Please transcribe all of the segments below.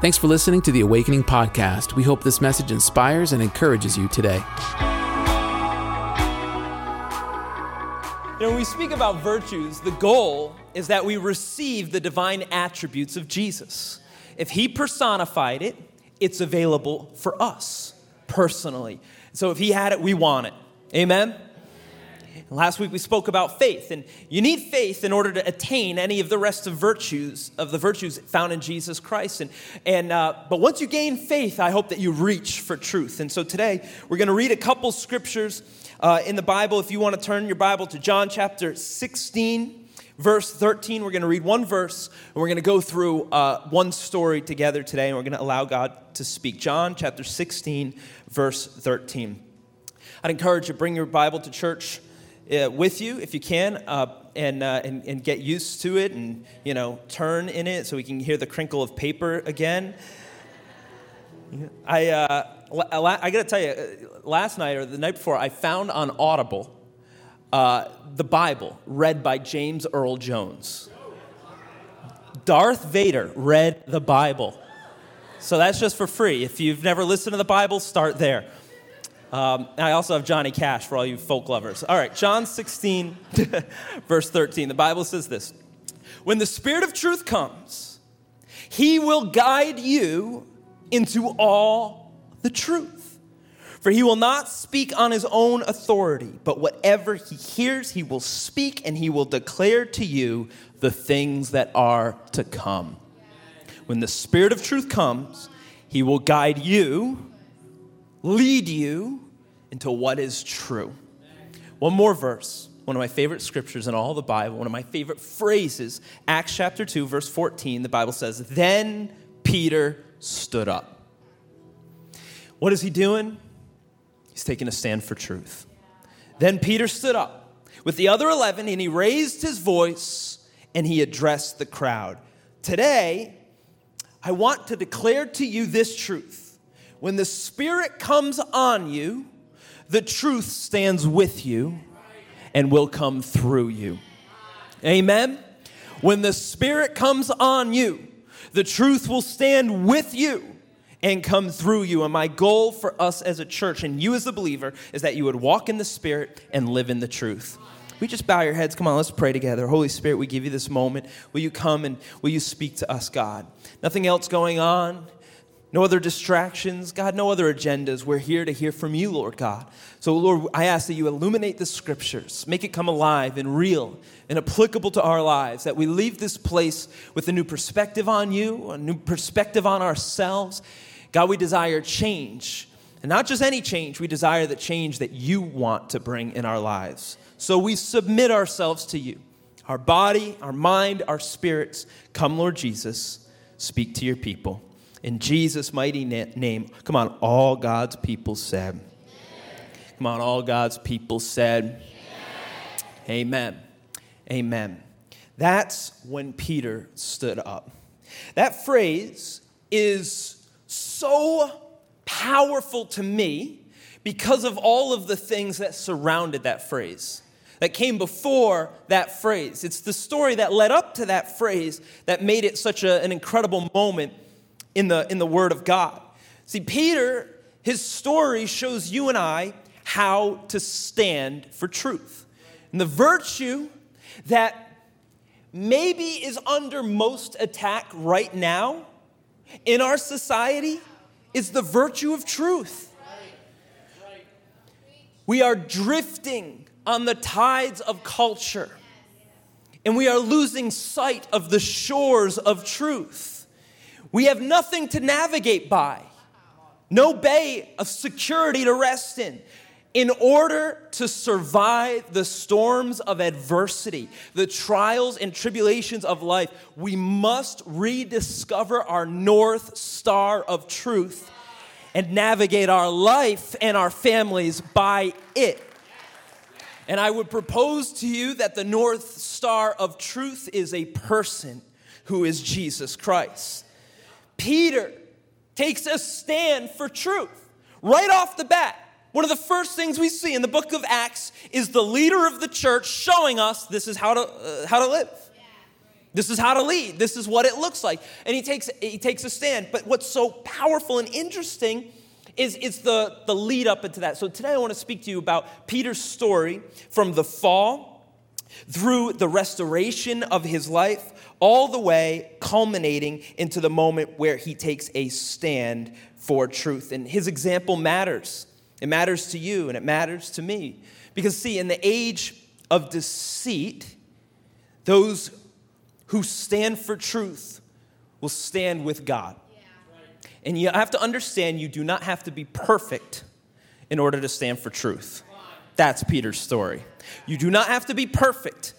Thanks for listening to the Awakening Podcast. We hope this message inspires and encourages you today. You know, when we speak about virtues, the goal is that we receive the divine attributes of Jesus. If he personified it, it's available for us personally. So if he had it, we want it. Amen? Last week we spoke about faith, and you need faith in order to attain any of the rest of virtues of the virtues found in Jesus Christ. And, and uh, but once you gain faith, I hope that you reach for truth. And so today we're going to read a couple scriptures uh, in the Bible. If you want to turn your Bible to John chapter 16, verse 13, we're going to read one verse, and we're going to go through uh, one story together today, and we're going to allow God to speak. John chapter 16, verse 13. I'd encourage you to bring your Bible to church uh, with you if you can, uh, and, uh, and, and get used to it, and you know turn in it so we can hear the crinkle of paper again. I uh, I got to tell you, uh, last night or the night before, I found on Audible uh, the Bible read by James Earl Jones. Darth Vader read the Bible. So that's just for free. If you've never listened to the Bible, start there. Um, I also have Johnny Cash for all you folk lovers. All right, John 16, verse 13. The Bible says this When the Spirit of truth comes, he will guide you into all the truth. For he will not speak on his own authority, but whatever he hears, he will speak and he will declare to you the things that are to come. When the Spirit of truth comes, he will guide you lead you into what is true. One more verse, one of my favorite scriptures in all the Bible, one of my favorite phrases, Acts chapter 2, verse 14, the Bible says, Then Peter stood up. What is he doing? He's taking a stand for truth. Then Peter stood up with the other 11 and he raised his voice and he addressed the crowd. Today, I want to declare to you this truth when the Spirit comes on you, the truth stands with you and will come through you. Amen? When the Spirit comes on you, the truth will stand with you and come through you. And my goal for us as a church and you as a believer is that you would walk in the Spirit and live in the truth. We just bow your heads. Come on, let's pray together. Holy Spirit, we give you this moment. Will you come and will you speak to us, God? Nothing else going on no other distractions, God, no other agendas. We're here to hear from you, Lord God. So, Lord, I ask that you illuminate the scriptures, make it come alive and real and applicable to our lives, that we leave this place with a new perspective on you, a new perspective on ourselves. God, we desire change. And not just any change, we desire the change that you want to bring in our lives. So we submit ourselves to you. Our body, our mind, our spirits. Come, Lord Jesus, speak to your people. In Jesus' mighty name. Come on, all God's people said. Come on, all God's people said. Amen. Amen. That's when Peter stood up. That phrase is so powerful to me because of all of the things that surrounded that phrase, that came before that phrase. It's the story that led up to that phrase that made it such a, an incredible moment in the, in the Word of God. See, Peter, his story shows you and I how to stand for truth. And the virtue that maybe is under most attack right now in our society is the virtue of truth. We are drifting on the tides of culture, and we are losing sight of the shores of truth. We have nothing to navigate by, no bay of security to rest in. In order to survive the storms of adversity, the trials and tribulations of life, we must rediscover our North Star of truth and navigate our life and our families by it. And I would propose to you that the North Star of truth is a person who is Jesus Christ. Peter takes a stand for truth right off the bat. One of the first things we see in the book of Acts is the leader of the church showing us this is how to, uh, how to live. This is how to lead. This is what it looks like. And he takes, he takes a stand. But what's so powerful and interesting is, is the, the lead up into that. So today I want to speak to you about Peter's story from the fall through the restoration of his life, all the way culminating into the moment where he takes a stand for truth. And his example matters. It matters to you and it matters to me. Because, see, in the age of deceit, those who stand for truth will stand with God. And you have to understand you do not have to be perfect in order to stand for truth. That's Peter's story. You do not have to be perfect.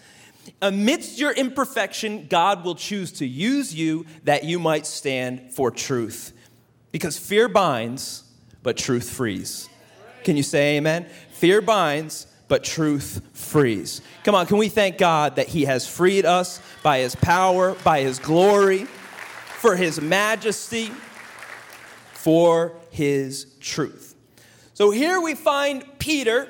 Amidst your imperfection, God will choose to use you that you might stand for truth. Because fear binds, but truth frees. Can you say amen? Fear binds, but truth frees. Come on, can we thank God that He has freed us by His power, by His glory, for His majesty, for His truth. So here we find Peter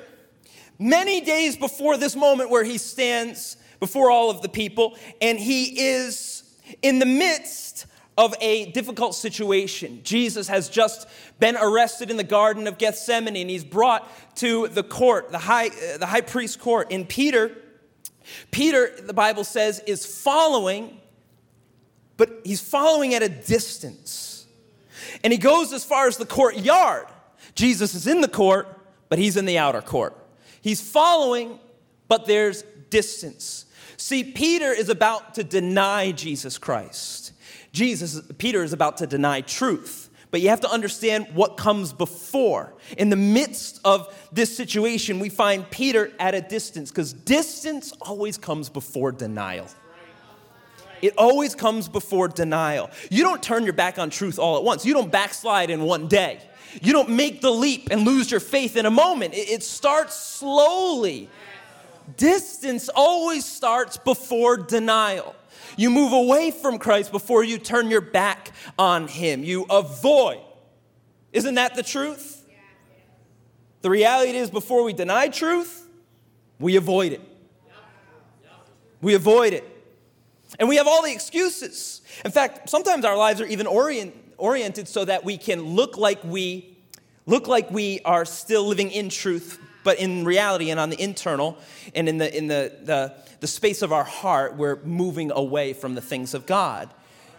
many days before this moment where he stands before all of the people, and he is in the midst of a difficult situation. Jesus has just been arrested in the Garden of Gethsemane and he's brought to the court, the high, uh, the high priest court. And Peter, Peter, the Bible says, is following, but he's following at a distance. And he goes as far as the courtyard. Jesus is in the court, but he's in the outer court. He's following, but there's distance. See, Peter is about to deny Jesus Christ. Jesus, Peter is about to deny truth. But you have to understand what comes before. In the midst of this situation, we find Peter at a distance because distance always comes before denial. It always comes before denial. You don't turn your back on truth all at once. You don't backslide in one day. You don't make the leap and lose your faith in a moment. It starts slowly. Distance always starts before denial. You move away from Christ before you turn your back on Him. You avoid. Isn't that the truth? The reality is, before we deny truth, we avoid it. We avoid it. And we have all the excuses. In fact, sometimes our lives are even orient, oriented so that we can look like we look like we are still living in truth, but in reality and on the internal and in the in the, the the space of our heart, we're moving away from the things of God.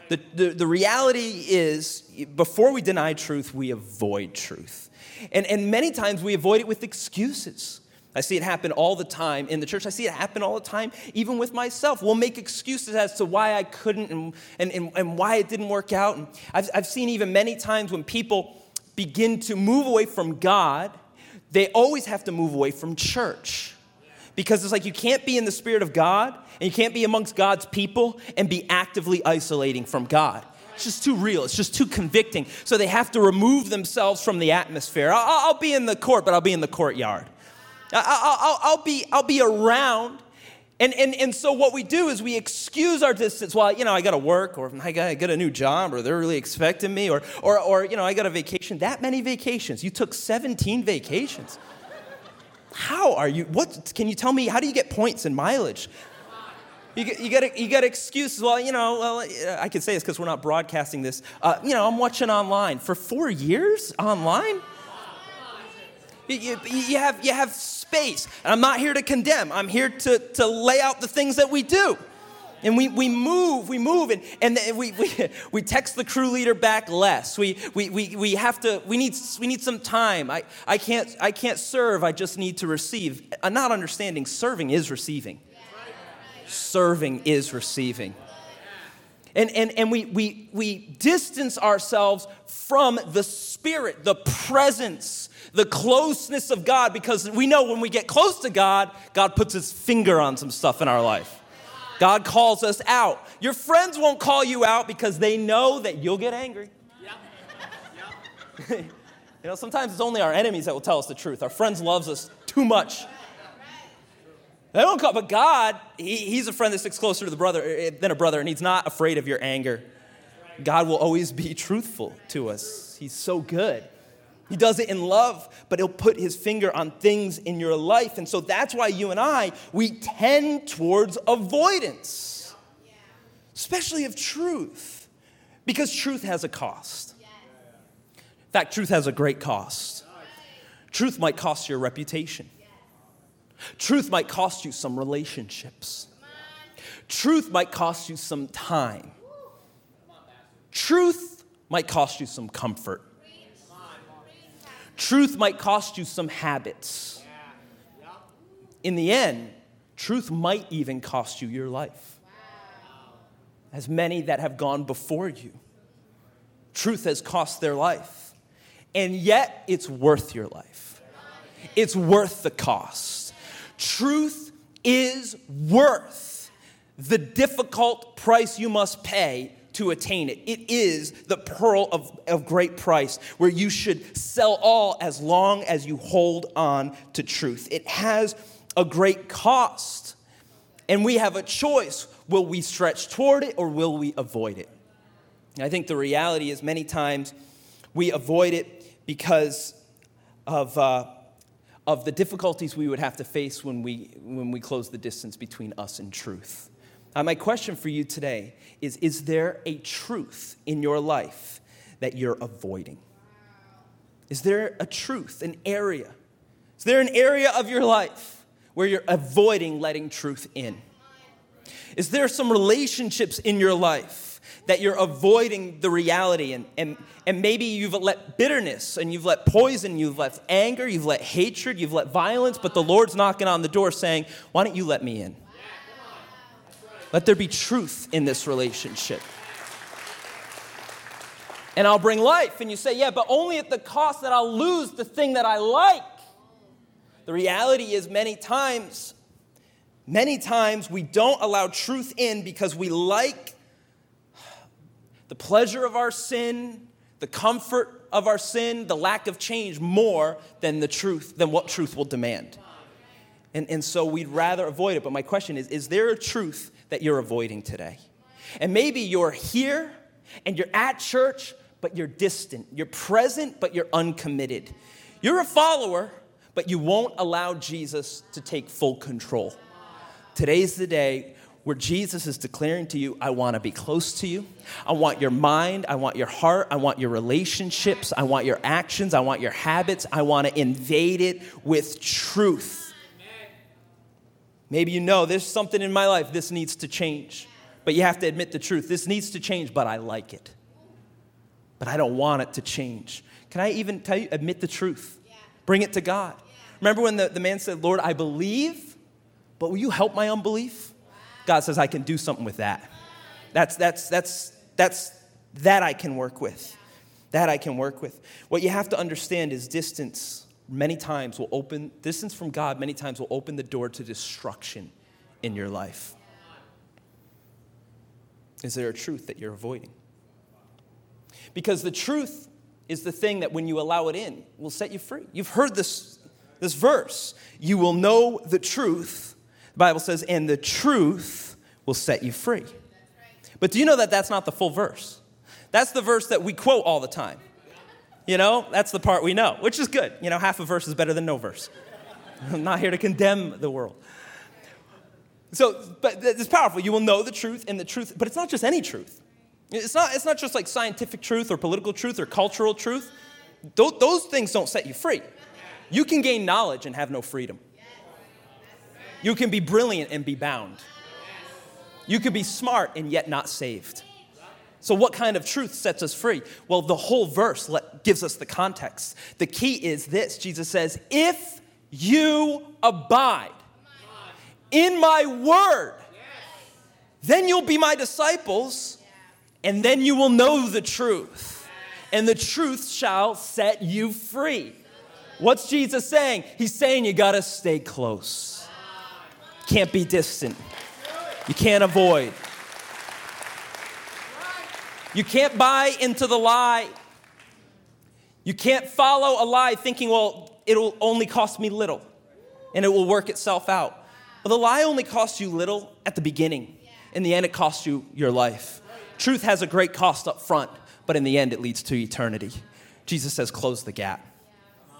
The, the, the reality is, before we deny truth, we avoid truth. And, and many times we avoid it with excuses. I see it happen all the time in the church. I see it happen all the time, even with myself. We'll make excuses as to why I couldn't and, and, and, and why it didn't work out. And I've, I've seen even many times when people begin to move away from God, they always have to move away from church because it's like you can't be in the Spirit of God and you can't be amongst God's people and be actively isolating from God. It's just too real. It's just too convicting. So they have to remove themselves from the atmosphere. I'll, I'll be in the court, but I'll be in the courtyard. I'll, I'll, I'll, be, I'll be around. And, and, and so what we do is we excuse our distance. Well, you know, I got to work, or I got, got a new job, or they're really expecting me, or, or, or, you know, I got a vacation. That many vacations. You took 17 vacations. How are you? What can you tell me? How do you get points and mileage? You you get, you get excuses. Well, you know, well, I can say this because we're not broadcasting this. Uh, you know, I'm watching online for four years online. You, you, have, you have space. And I'm not here to condemn, I'm here to, to lay out the things that we do. And we, we move, we move, and, and we, we, we text the crew leader back less. We, we, we, we have to, we need, we need some time. I, I, can't, I can't serve, I just need to receive. I'm not understanding, serving is receiving. Serving is receiving. And, and, and we, we, we distance ourselves from the spirit, the presence, the closeness of God because we know when we get close to God, God puts his finger on some stuff in our life. God calls us out. Your friends won't call you out because they know that you'll get angry. You know, sometimes it's only our enemies that will tell us the truth. Our friends loves us too much. They don't call, but God, he, He's a friend that sticks closer to the brother eh, than a brother, and He's not afraid of your anger. God will always be truthful to us. He's so good. He does it in love, but he'll put his finger on things in your life. And so that's why you and I, we tend towards avoidance. especially of truth, because truth has a cost. In fact, truth has a great cost. Truth might cost your reputation. Truth might cost you some relationships. Truth might cost you some time. Truth might cost you some comfort. Truth might cost you some habits. In the end, truth might even cost you your life. As many that have gone before you, truth has cost their life. And yet, it's worth your life. It's worth the cost. Truth is worth the difficult price you must pay to attain it. It is the pearl of, of great price where you should sell all as long as you hold on to truth. It has a great cost. And we have a choice will we stretch toward it or will we avoid it? I think the reality is many times we avoid it because of, uh, of the difficulties we would have to face when we, when we close the distance between us and truth. Uh, my question for you today is Is there a truth in your life that you're avoiding? Is there a truth, an area? Is there an area of your life where you're avoiding letting truth in? Is there some relationships in your life that you're avoiding the reality and, and, and maybe you've let bitterness and you've let poison, you've let anger, you've let hatred, you've let violence, but the Lord's knocking on the door saying, Why don't you let me in? Let there be truth in this relationship. And I'll bring life. And you say, yeah, but only at the cost that I'll lose the thing that I like. The reality is, many times, many times we don't allow truth in because we like the pleasure of our sin, the comfort of our sin, the lack of change more than the truth, than what truth will demand. And, and so we'd rather avoid it. But my question is is there a truth that you're avoiding today? And maybe you're here and you're at church, but you're distant. You're present, but you're uncommitted. You're a follower, but you won't allow Jesus to take full control. Today's the day where Jesus is declaring to you, I want to be close to you. I want your mind. I want your heart. I want your relationships. I want your actions. I want your habits. I want to invade it with truth. Maybe you know there's something in my life, this needs to change. But you have to admit the truth. This needs to change, but I like it. But I don't want it to change. Can I even tell you, admit the truth? Bring it to God. Remember when the, the man said, Lord, I believe, but will you help my unbelief? God says, I can do something with that. That's, that's, that's, that's, that I can work with. That I can work with. What you have to understand is distance many times will open, distance from God many times will open the door to destruction in your life. Is there a truth that you're avoiding? Because the truth is the thing that when you allow it in will set you free. You've heard this, this verse. You will know the truth, the Bible says, and the truth will set you free. But do you know that that's not the full verse? That's the verse that we quote all the time. You know, that's the part we know, which is good. You know, half a verse is better than no verse. I'm not here to condemn the world. So, but it's powerful. You will know the truth and the truth, but it's not just any truth. It's not, it's not just like scientific truth or political truth or cultural truth. Those, those things don't set you free. You can gain knowledge and have no freedom. You can be brilliant and be bound. You can be smart and yet not saved. So, what kind of truth sets us free? Well, the whole verse let, gives us the context. The key is this Jesus says, If you abide in my word, then you'll be my disciples, and then you will know the truth, and the truth shall set you free. What's Jesus saying? He's saying you gotta stay close. Can't be distant. You can't avoid. You can't buy into the lie. You can't follow a lie thinking, well, it'll only cost me little and it will work itself out. Well, the lie only costs you little at the beginning. In the end, it costs you your life. Truth has a great cost up front, but in the end, it leads to eternity. Jesus says, close the gap.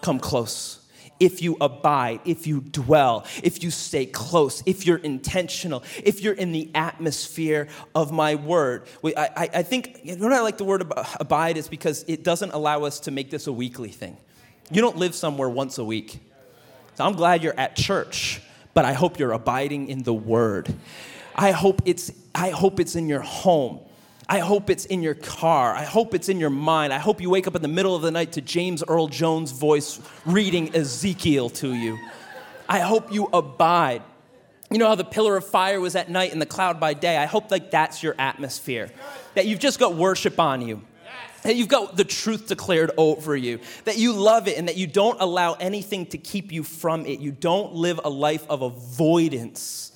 Come close. If you abide, if you dwell, if you stay close, if you're intentional, if you're in the atmosphere of my word. I, I think, you know what I like the word abide is because it doesn't allow us to make this a weekly thing. You don't live somewhere once a week. So I'm glad you're at church, but I hope you're abiding in the word. I hope it's, I hope it's in your home. I hope it's in your car. I hope it's in your mind. I hope you wake up in the middle of the night to James Earl Jones' voice reading Ezekiel to you. I hope you abide. You know how the pillar of fire was at night and the cloud by day? I hope like that's your atmosphere. That you've just got worship on you. That you've got the truth declared over you, that you love it, and that you don't allow anything to keep you from it. You don't live a life of avoidance,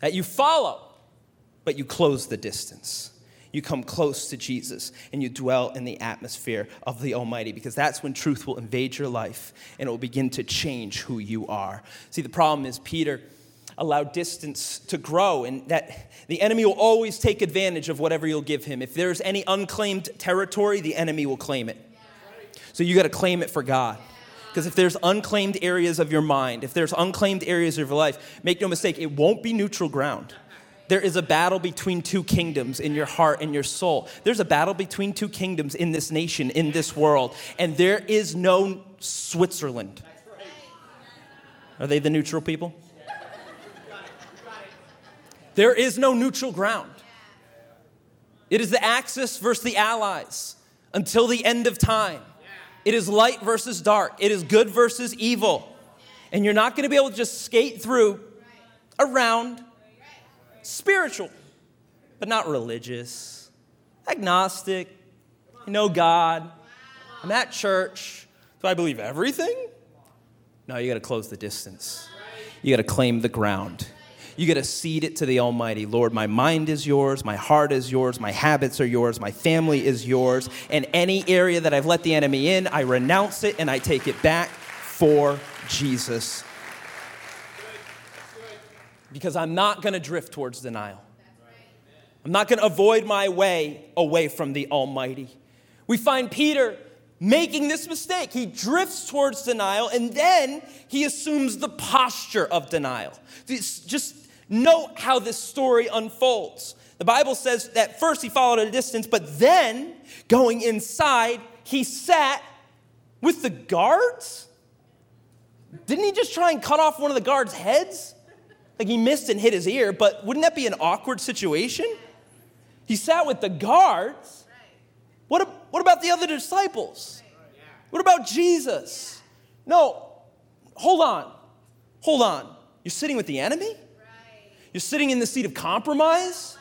that you follow, but you close the distance you come close to Jesus and you dwell in the atmosphere of the Almighty because that's when truth will invade your life and it will begin to change who you are. See, the problem is Peter allowed distance to grow and that the enemy will always take advantage of whatever you'll give him. If there's any unclaimed territory, the enemy will claim it. So you got to claim it for God. Because if there's unclaimed areas of your mind, if there's unclaimed areas of your life, make no mistake, it won't be neutral ground. There is a battle between two kingdoms in your heart and your soul. There's a battle between two kingdoms in this nation, in this world, and there is no Switzerland. Are they the neutral people? There is no neutral ground. It is the Axis versus the Allies until the end of time. It is light versus dark. It is good versus evil. And you're not going to be able to just skate through around spiritual, but not religious, agnostic, know God, I'm at church. Do I believe everything? No, you got to close the distance. You got to claim the ground. You got to cede it to the Almighty. Lord, my mind is yours, my heart is yours, my habits are yours, my family is yours. And any area that I've let the enemy in, I renounce it and I take it back for Jesus because I'm not going to drift towards denial. I'm not going to avoid my way away from the Almighty. We find Peter making this mistake. He drifts towards denial and then he assumes the posture of denial. Just note how this story unfolds. The Bible says that first he followed at a distance, but then going inside, he sat with the guards. Didn't he just try and cut off one of the guards' heads? Like he missed and hit his ear, but wouldn't that be an awkward situation? He sat with the guards. What, what about the other disciples? What about Jesus? No, hold on. Hold on. You're sitting with the enemy? You're sitting in the seat of compromise?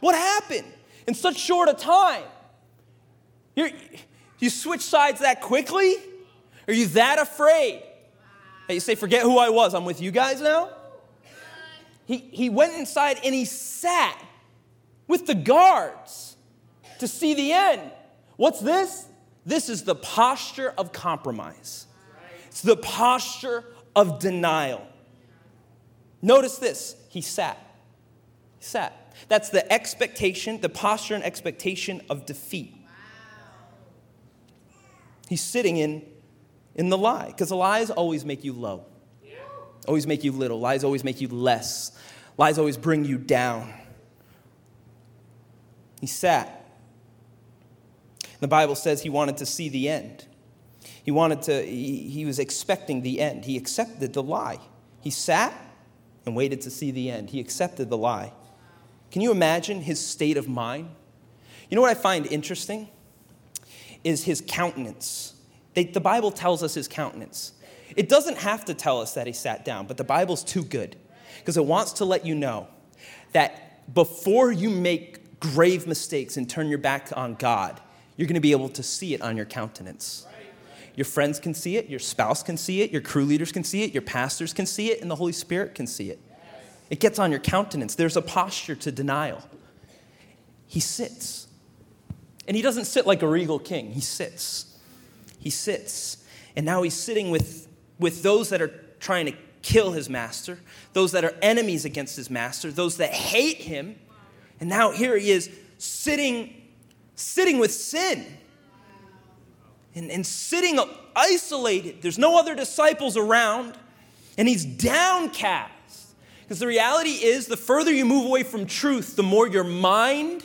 What happened in such short a time? You're, you switch sides that quickly? Are you that afraid? That you say, forget who I was, I'm with you guys now? He, he went inside and he sat with the guards to see the end. What's this? This is the posture of compromise, it's the posture of denial. Notice this he sat. He sat. That's the expectation, the posture and expectation of defeat. He's sitting in, in the lie, because the lies always make you low always make you little. Lies always make you less. Lies always bring you down. He sat. The Bible says he wanted to see the end. He wanted to, he, he was expecting the end. He accepted the lie. He sat and waited to see the end. He accepted the lie. Can you imagine his state of mind? You know what I find interesting? Is his countenance. They, the Bible tells us his countenance. It doesn't have to tell us that he sat down, but the Bible's too good because it wants to let you know that before you make grave mistakes and turn your back on God, you're going to be able to see it on your countenance. Your friends can see it, your spouse can see it, your crew leaders can see it, your pastors can see it, and the Holy Spirit can see it. It gets on your countenance. There's a posture to denial. He sits. And he doesn't sit like a regal king, he sits. He sits. And now he's sitting with with those that are trying to kill his master, those that are enemies against his master, those that hate him. And now here he is sitting sitting with sin. and, and sitting isolated. There's no other disciples around, and he's downcast. Because the reality is, the further you move away from truth, the more your mind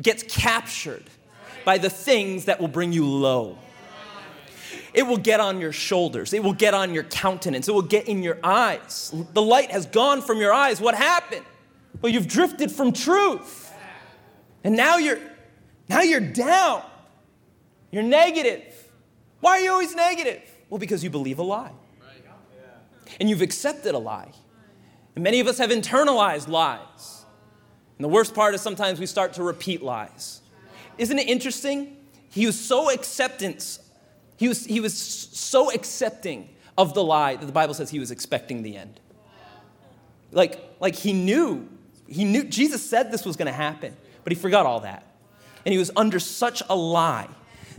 gets captured by the things that will bring you low. It will get on your shoulders. It will get on your countenance. It will get in your eyes. The light has gone from your eyes. What happened? Well, you've drifted from truth. And now you're now you're down. You're negative. Why are you always negative? Well, because you believe a lie. And you've accepted a lie. And many of us have internalized lies. And the worst part is sometimes we start to repeat lies. Isn't it interesting? He was so acceptance, he was, he was so accepting of the lie that the Bible says he was expecting the end. Like, like he knew, he knew Jesus said this was gonna happen, but he forgot all that. And he was under such a lie.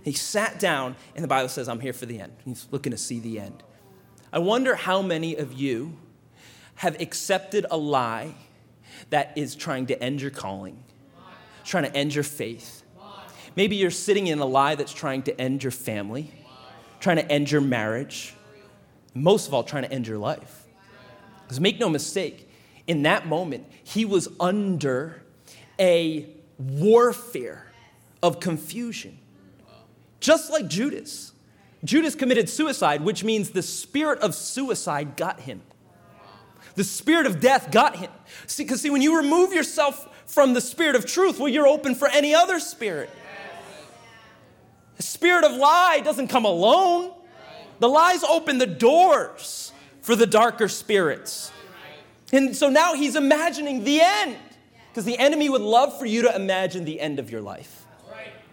He sat down, and the Bible says, I'm here for the end. He's looking to see the end. I wonder how many of you have accepted a lie that is trying to end your calling, trying to end your faith. Maybe you're sitting in a lie that's trying to end your family, trying to end your marriage, most of all, trying to end your life. Because make no mistake, in that moment, he was under a warfare of confusion, just like Judas. Judas committed suicide, which means the spirit of suicide got him. The spirit of death got him. See, because see, when you remove yourself from the spirit of truth, well, you're open for any other spirit. The spirit of lie doesn't come alone. The lies open the doors for the darker spirits. And so now he's imagining the end. Because the enemy would love for you to imagine the end of your life.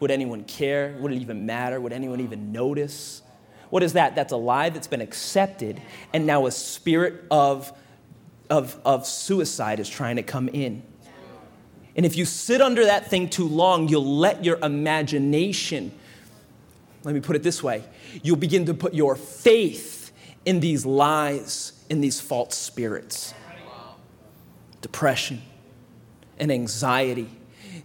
Would anyone care? Would it even matter? Would anyone even notice? What is that? That's a lie that's been accepted, and now a spirit of of, of suicide is trying to come in. And if you sit under that thing too long, you'll let your imagination, let me put it this way, you'll begin to put your faith in these lies, in these false spirits. Depression and anxiety.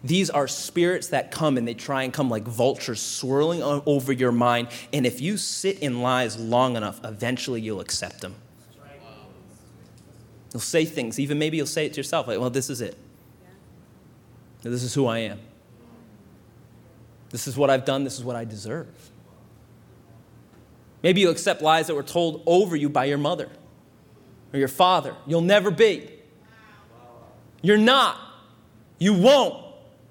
These are spirits that come and they try and come like vultures swirling over your mind. And if you sit in lies long enough, eventually you'll accept them. You'll say things, even maybe you'll say it to yourself, like, well, this is it. This is who I am. This is what I've done, this is what I deserve. Maybe you'll accept lies that were told over you by your mother or your father. You'll never be. You're not. You won't.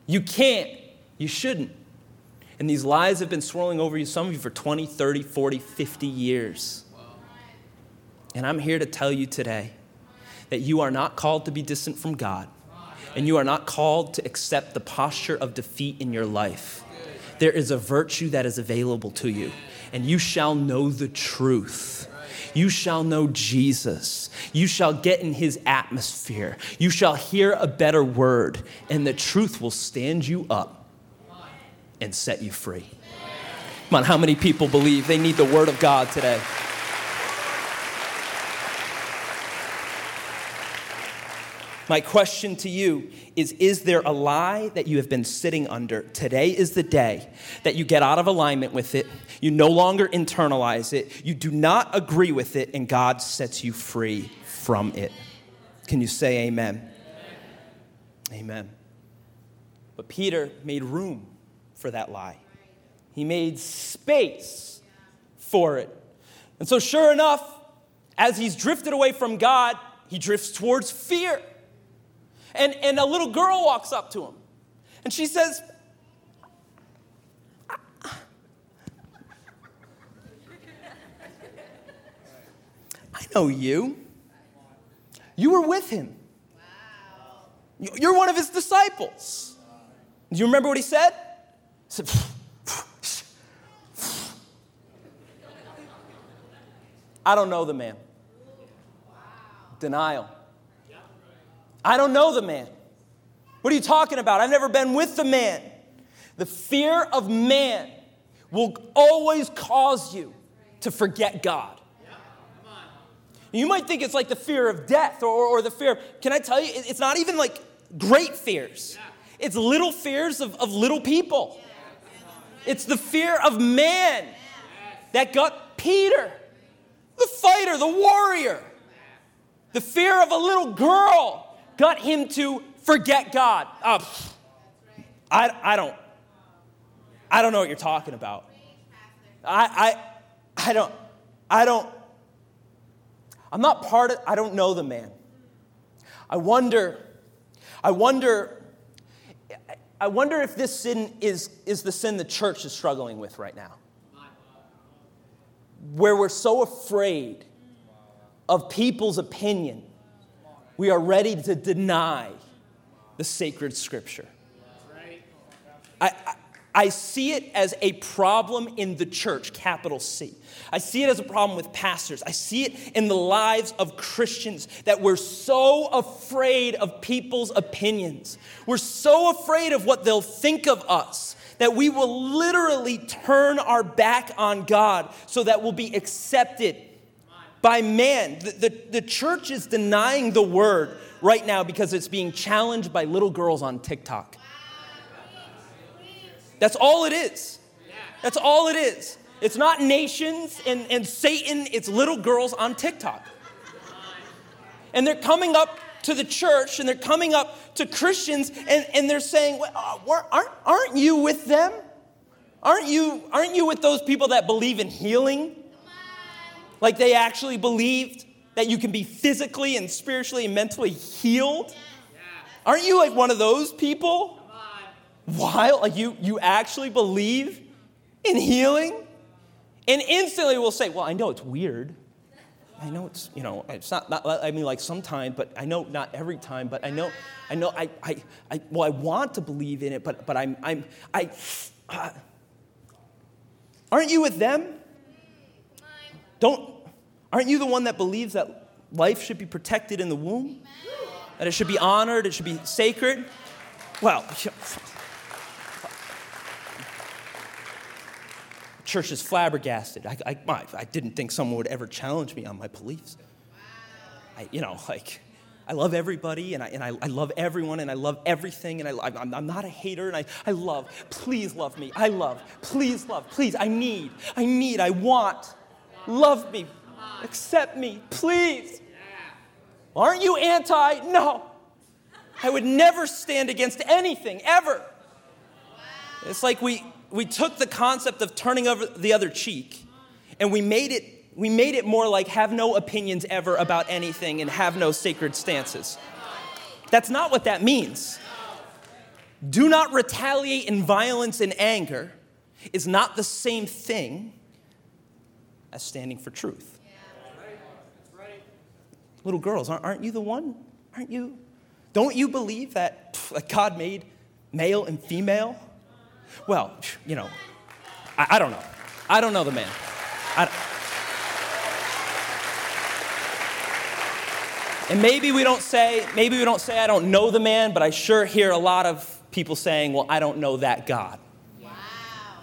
You can't. You shouldn't. And these lies have been swirling over you, some of you for 20, 30, 40, 50 years. And I'm here to tell you today that you are not called to be distant from God, and you are not called to accept the posture of defeat in your life. There is a virtue that is available to you, and you shall know the truth. You shall know Jesus. You shall get in his atmosphere. You shall hear a better word, and the truth will stand you up and set you free. Come on, how many people believe they need the word of God today? My question to you is Is there a lie that you have been sitting under? Today is the day that you get out of alignment with it. You no longer internalize it. You do not agree with it, and God sets you free from it. Can you say amen? Amen. amen. But Peter made room for that lie, he made space for it. And so, sure enough, as he's drifted away from God, he drifts towards fear. And, and a little girl walks up to him. And she says, I know you. You were with him. You're one of his disciples. Do you remember what he said? He said, I don't know the man. Denial. I don't know the man. What are you talking about? I've never been with the man. The fear of man will always cause you to forget God. You might think it's like the fear of death or, or the fear. of, Can I tell you, it's not even like great fears, it's little fears of, of little people. It's the fear of man that got Peter, the fighter, the warrior. The fear of a little girl got him to forget God. Uh, I, I don't I don't know what you're talking about. I, I, I don't, I don't, I'm not part of, I don't know the man. I wonder, I wonder, I wonder if this sin is, is the sin the church is struggling with right now. Where we're so afraid of people's opinion, we are ready to deny the sacred scripture. I, I see it as a problem in the church, capital C. I see it as a problem with pastors. I see it in the lives of Christians that we're so afraid of people's opinions. We're so afraid of what they'll think of us that we will literally turn our back on God so that we'll be accepted by man. The, the, the church is denying the word right now because it's being challenged by little girls on TikTok. That's all it is. That's all it is. It's not nations and, and Satan, it's little girls on TikTok. And they're coming up to the church and they're coming up to Christians and, and they're saying, well, uh, aren't, aren't you with them? Aren't you, aren't you with those people that believe in healing? Like they actually believed that you can be physically and spiritually and mentally healed? Aren't you like one of those people? While like you, you actually believe in healing? And instantly we'll say, well, I know it's weird. I know it's, you know, it's not, not I mean, like sometimes, but I know not every time, but I know, I know, I, I, I well, I want to believe in it, but, but I'm, I'm, I, uh, aren't you with them? Don't, aren't you the one that believes that life should be protected in the womb? That it should be honored, it should be sacred? Well, church is flabbergasted. I, I, I didn't think someone would ever challenge me on my beliefs. I, you know, like, I love everybody and, I, and I, I love everyone and I love everything and I, I'm, I'm not a hater and I, I love. Please love me. I love. Please love. Please. I need. I need. I want. Love me. Accept me. Please. Aren't you anti? No. I would never stand against anything, ever. It's like we, we took the concept of turning over the other cheek and we made it we made it more like have no opinions ever about anything and have no sacred stances. That's not what that means. Do not retaliate in violence and anger is not the same thing as standing for truth. Little girls, aren't you the one? Aren't you? Don't you believe that, God made male and female? Well, you know, I, I don't know. I don't know the man. And maybe we don't say, maybe we don't say, I don't know the man, but I sure hear a lot of people saying, well, I don't know that God.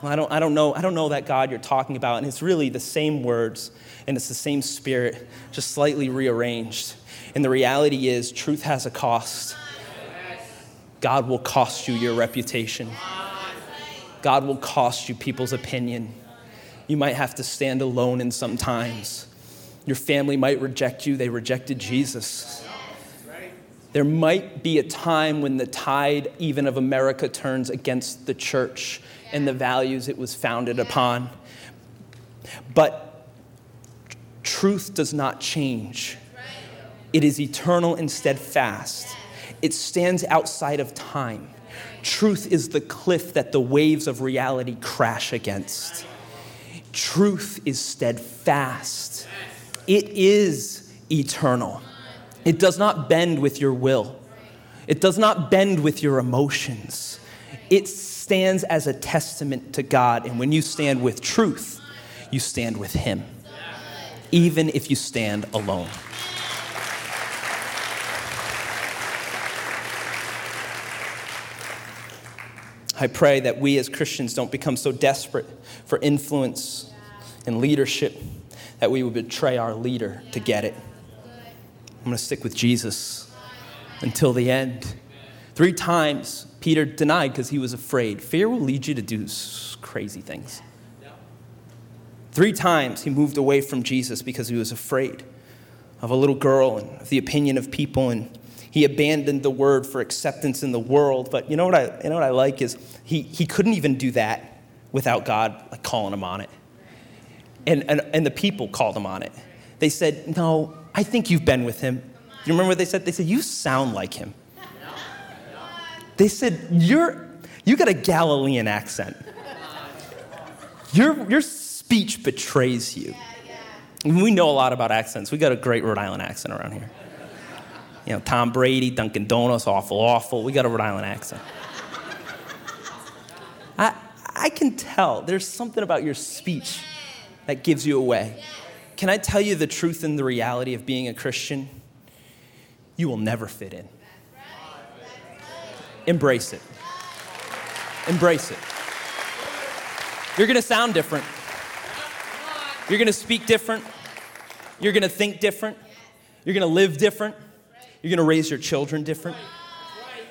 I don't, I, don't know, I don't know that God you're talking about. And it's really the same words and it's the same spirit, just slightly rearranged. And the reality is, truth has a cost. God will cost you your reputation. God will cost you people's opinion. You might have to stand alone in some times. Your family might reject you, they rejected Jesus. There might be a time when the tide, even of America, turns against the church and the values it was founded upon. But truth does not change, it is eternal and steadfast, it stands outside of time. Truth is the cliff that the waves of reality crash against. Truth is steadfast, it is eternal. It does not bend with your will, it does not bend with your emotions. It stands as a testament to God. And when you stand with truth, you stand with Him, even if you stand alone. I pray that we as Christians don't become so desperate for influence and leadership that we would betray our leader to get it. I'm going to stick with Jesus until the end. Three times Peter denied because he was afraid. Fear will lead you to do crazy things. Three times he moved away from Jesus because he was afraid of a little girl and of the opinion of people, and he abandoned the word for acceptance in the world. But you know what I, you know what I like is he, he couldn't even do that without God like, calling him on it. And, and, and the people called him on it. They said, No, I think you've been with him. You remember what they said? They said, You sound like him. They said, You're, you got a Galilean accent. Your, your speech betrays you. We know a lot about accents. We got a great Rhode Island accent around here. You know, Tom Brady, Dunkin' Donuts, awful, awful. We got a Rhode Island accent. I, I can tell there's something about your speech that gives you away. Can I tell you the truth and the reality of being a Christian? You will never fit in. Embrace it. Embrace it. You're going to sound different. You're going to speak different. You're going to think different. You're going to live different. You're going to raise your children different.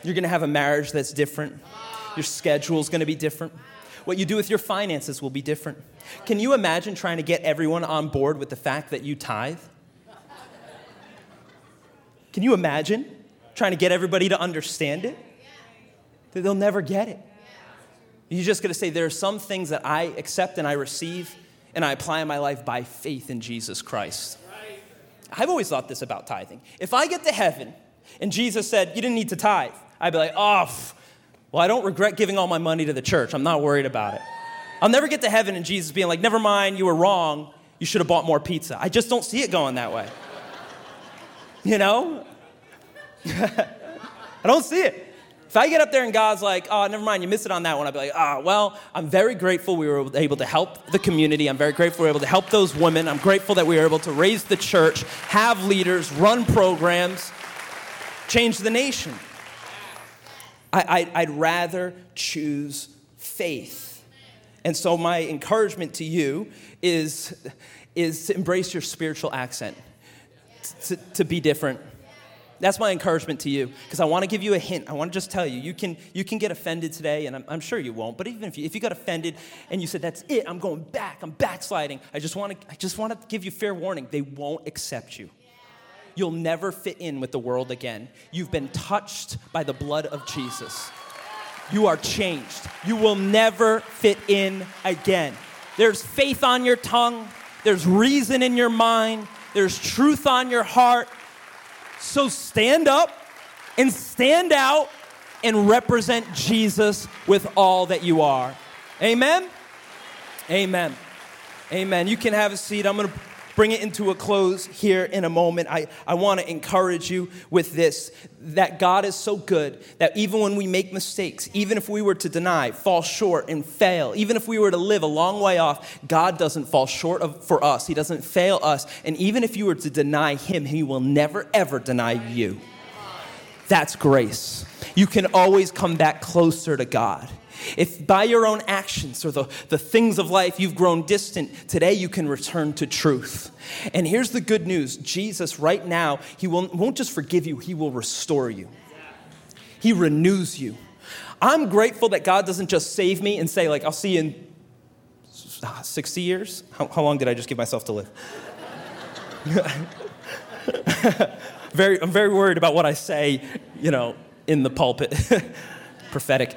You're going to have a marriage that's different. Your schedule's going to be different. What you do with your finances will be different. Can you imagine trying to get everyone on board with the fact that you tithe? Can you imagine trying to get everybody to understand it? They'll never get it. You're just going to say, There are some things that I accept and I receive, and I apply in my life by faith in Jesus Christ. I've always thought this about tithing. If I get to heaven and Jesus said, You didn't need to tithe, I'd be like, Oh, well, I don't regret giving all my money to the church. I'm not worried about it. I'll never get to heaven and Jesus being like, Never mind, you were wrong. You should have bought more pizza. I just don't see it going that way. You know? I don't see it. If I get up there and God's like, oh, never mind, you missed it on that one, I'd be like, ah, oh, well, I'm very grateful we were able to help the community. I'm very grateful we were able to help those women. I'm grateful that we were able to raise the church, have leaders, run programs, change the nation. I, I, would rather choose faith. And so, my encouragement to you is, is to embrace your spiritual accent, to, to be different that's my encouragement to you because I want to give you a hint. I want to just tell you, you can, you can get offended today, and I'm, I'm sure you won't, but even if you, if you got offended and you said, that's it, I'm going back, I'm backsliding, I just want to, I just want to give you fair warning. They won't accept you. You'll never fit in with the world again. You've been touched by the blood of Jesus. You are changed. You will never fit in again. There's faith on your tongue, there's reason in your mind, there's truth on your heart, so stand up and stand out and represent Jesus with all that you are. Amen? Amen. Amen. You can have a seat. I'm going to bring it into a close here in a moment. I, I want to encourage you with this that God is so good that even when we make mistakes, even if we were to deny, fall short, and fail, even if we were to live a long way off, God doesn't fall short of, for us. He doesn't fail us. And even if you were to deny Him, He will never, ever deny you. That's grace. You can always come back closer to God. If by your own actions or the, the things of life you've grown distant, today you can return to truth. And here's the good news Jesus, right now, He will, won't just forgive you, He will restore you, He renews you. I'm grateful that God doesn't just save me and say, like, I'll see you in 60 years. How, how long did I just give myself to live? very, I'm very worried about what I say, you know, in the pulpit. Prophetic.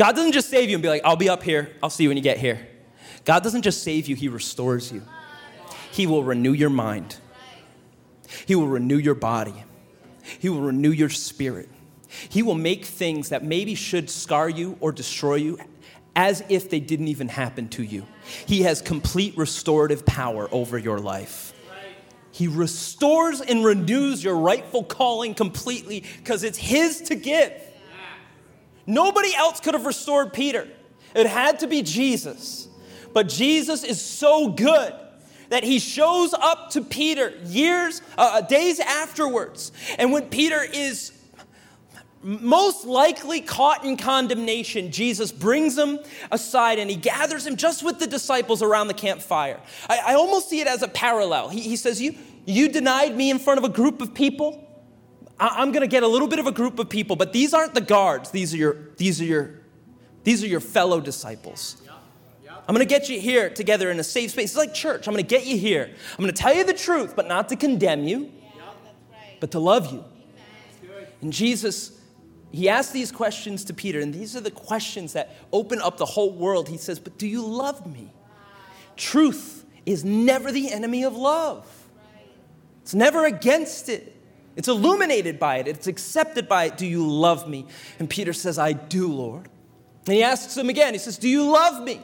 God doesn't just save you and be like, I'll be up here, I'll see you when you get here. God doesn't just save you, He restores you. He will renew your mind, He will renew your body, He will renew your spirit. He will make things that maybe should scar you or destroy you as if they didn't even happen to you. He has complete restorative power over your life. He restores and renews your rightful calling completely because it's His to give. Nobody else could have restored Peter. It had to be Jesus. But Jesus is so good that he shows up to Peter years, uh, uh, days afterwards. And when Peter is most likely caught in condemnation, Jesus brings him aside and he gathers him just with the disciples around the campfire. I, I almost see it as a parallel. He, he says, you, you denied me in front of a group of people. I'm going to get a little bit of a group of people, but these aren't the guards. These are your, these are your, these are your fellow disciples. I'm going to get you here together in a safe space. It's like church. I'm going to get you here. I'm going to tell you the truth, but not to condemn you, but to love you. And Jesus, he asked these questions to Peter, and these are the questions that open up the whole world. He says, But do you love me? Truth is never the enemy of love, it's never against it. It's illuminated by it, it's accepted by it. Do you love me? And Peter says, I do, Lord. And he asks him again, he says, Do you love me? He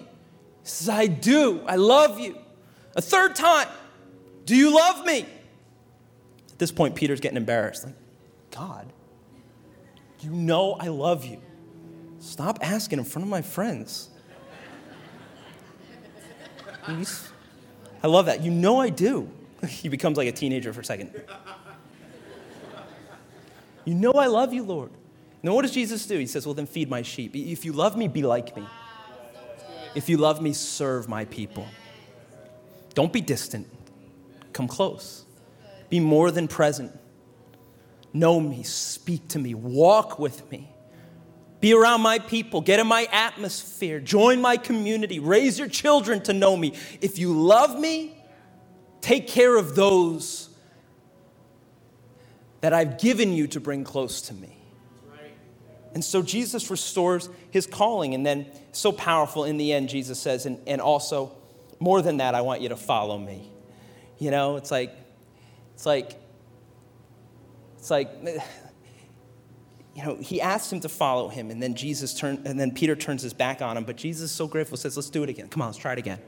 says, I do. I love you. A third time, Do you love me? At this point, Peter's getting embarrassed. Like, God, you know I love you. Stop asking in front of my friends. I love that. You know I do. He becomes like a teenager for a second. You know I love you, Lord. Then what does Jesus do? He says, Well, then feed my sheep. If you love me, be like me. If you love me, serve my people. Don't be distant, come close. Be more than present. Know me, speak to me, walk with me. Be around my people, get in my atmosphere, join my community, raise your children to know me. If you love me, take care of those that I've given you to bring close to me. And so Jesus restores his calling. And then, so powerful in the end, Jesus says, and, and also, more than that, I want you to follow me. You know, it's like, it's like, it's like, you know, he asks him to follow him, and then Jesus turn, and then Peter turns his back on him. But Jesus is so grateful, says, "Let's do it again. Come on, let's try it again."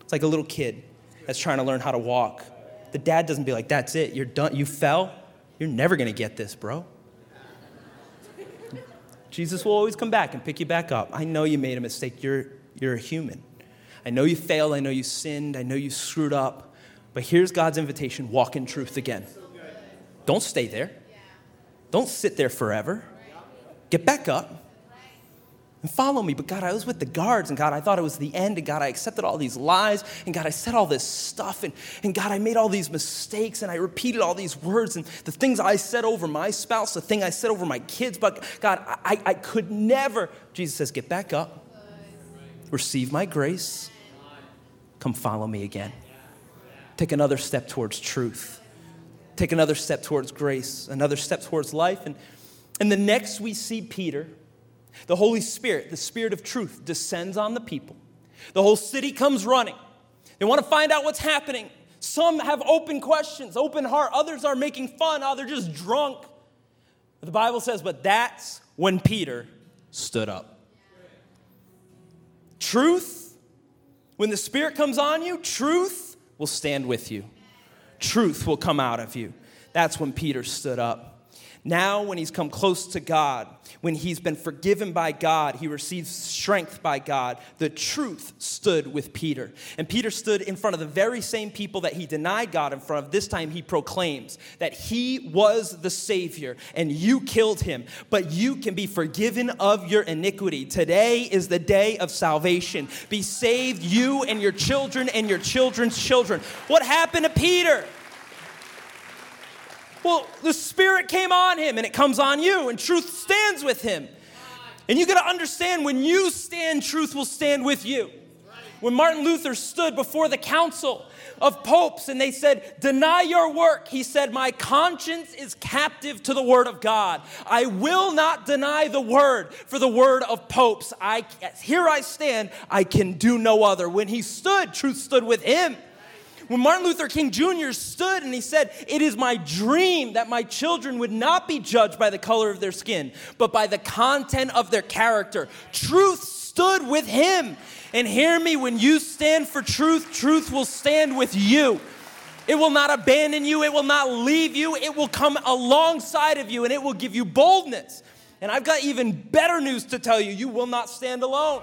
It's like a little kid that's trying to learn how to walk. The dad doesn't be like, "That's it. You're done. You fell. You're never gonna get this, bro." Jesus will always come back and pick you back up. I know you made a mistake. You're you're a human. I know you failed. I know you sinned. I know you screwed up. But here's God's invitation: walk in truth again. Don't stay there. Don't sit there forever. Get back up and follow me. But God, I was with the guards, and God, I thought it was the end, and God, I accepted all these lies, and God, I said all this stuff, and, and God, I made all these mistakes, and I repeated all these words, and the things I said over my spouse, the thing I said over my kids, but God, I, I could never. Jesus says, Get back up, receive my grace, come follow me again. Take another step towards truth take another step towards grace, another step towards life. And, and the next we see Peter, the Holy Spirit, the Spirit of truth, descends on the people. The whole city comes running. They want to find out what's happening. Some have open questions, open heart. Others are making fun. Oh, they're just drunk. The Bible says, but that's when Peter stood up. Truth, when the Spirit comes on you, truth will stand with you truth will come out of you. That's when Peter stood up. Now, when he's come close to God, when he's been forgiven by God, he receives strength by God. The truth stood with Peter. And Peter stood in front of the very same people that he denied God in front of. This time he proclaims that he was the Savior and you killed him, but you can be forgiven of your iniquity. Today is the day of salvation. Be saved, you and your children and your children's children. What happened to Peter? Well, the Spirit came on him and it comes on you, and truth stands with him. And you got to understand when you stand, truth will stand with you. When Martin Luther stood before the council of popes and they said, Deny your work, he said, My conscience is captive to the word of God. I will not deny the word for the word of popes. I, here I stand, I can do no other. When he stood, truth stood with him. When Martin Luther King Jr. stood and he said, It is my dream that my children would not be judged by the color of their skin, but by the content of their character. Truth stood with him. And hear me, when you stand for truth, truth will stand with you. It will not abandon you, it will not leave you, it will come alongside of you, and it will give you boldness. And I've got even better news to tell you you will not stand alone.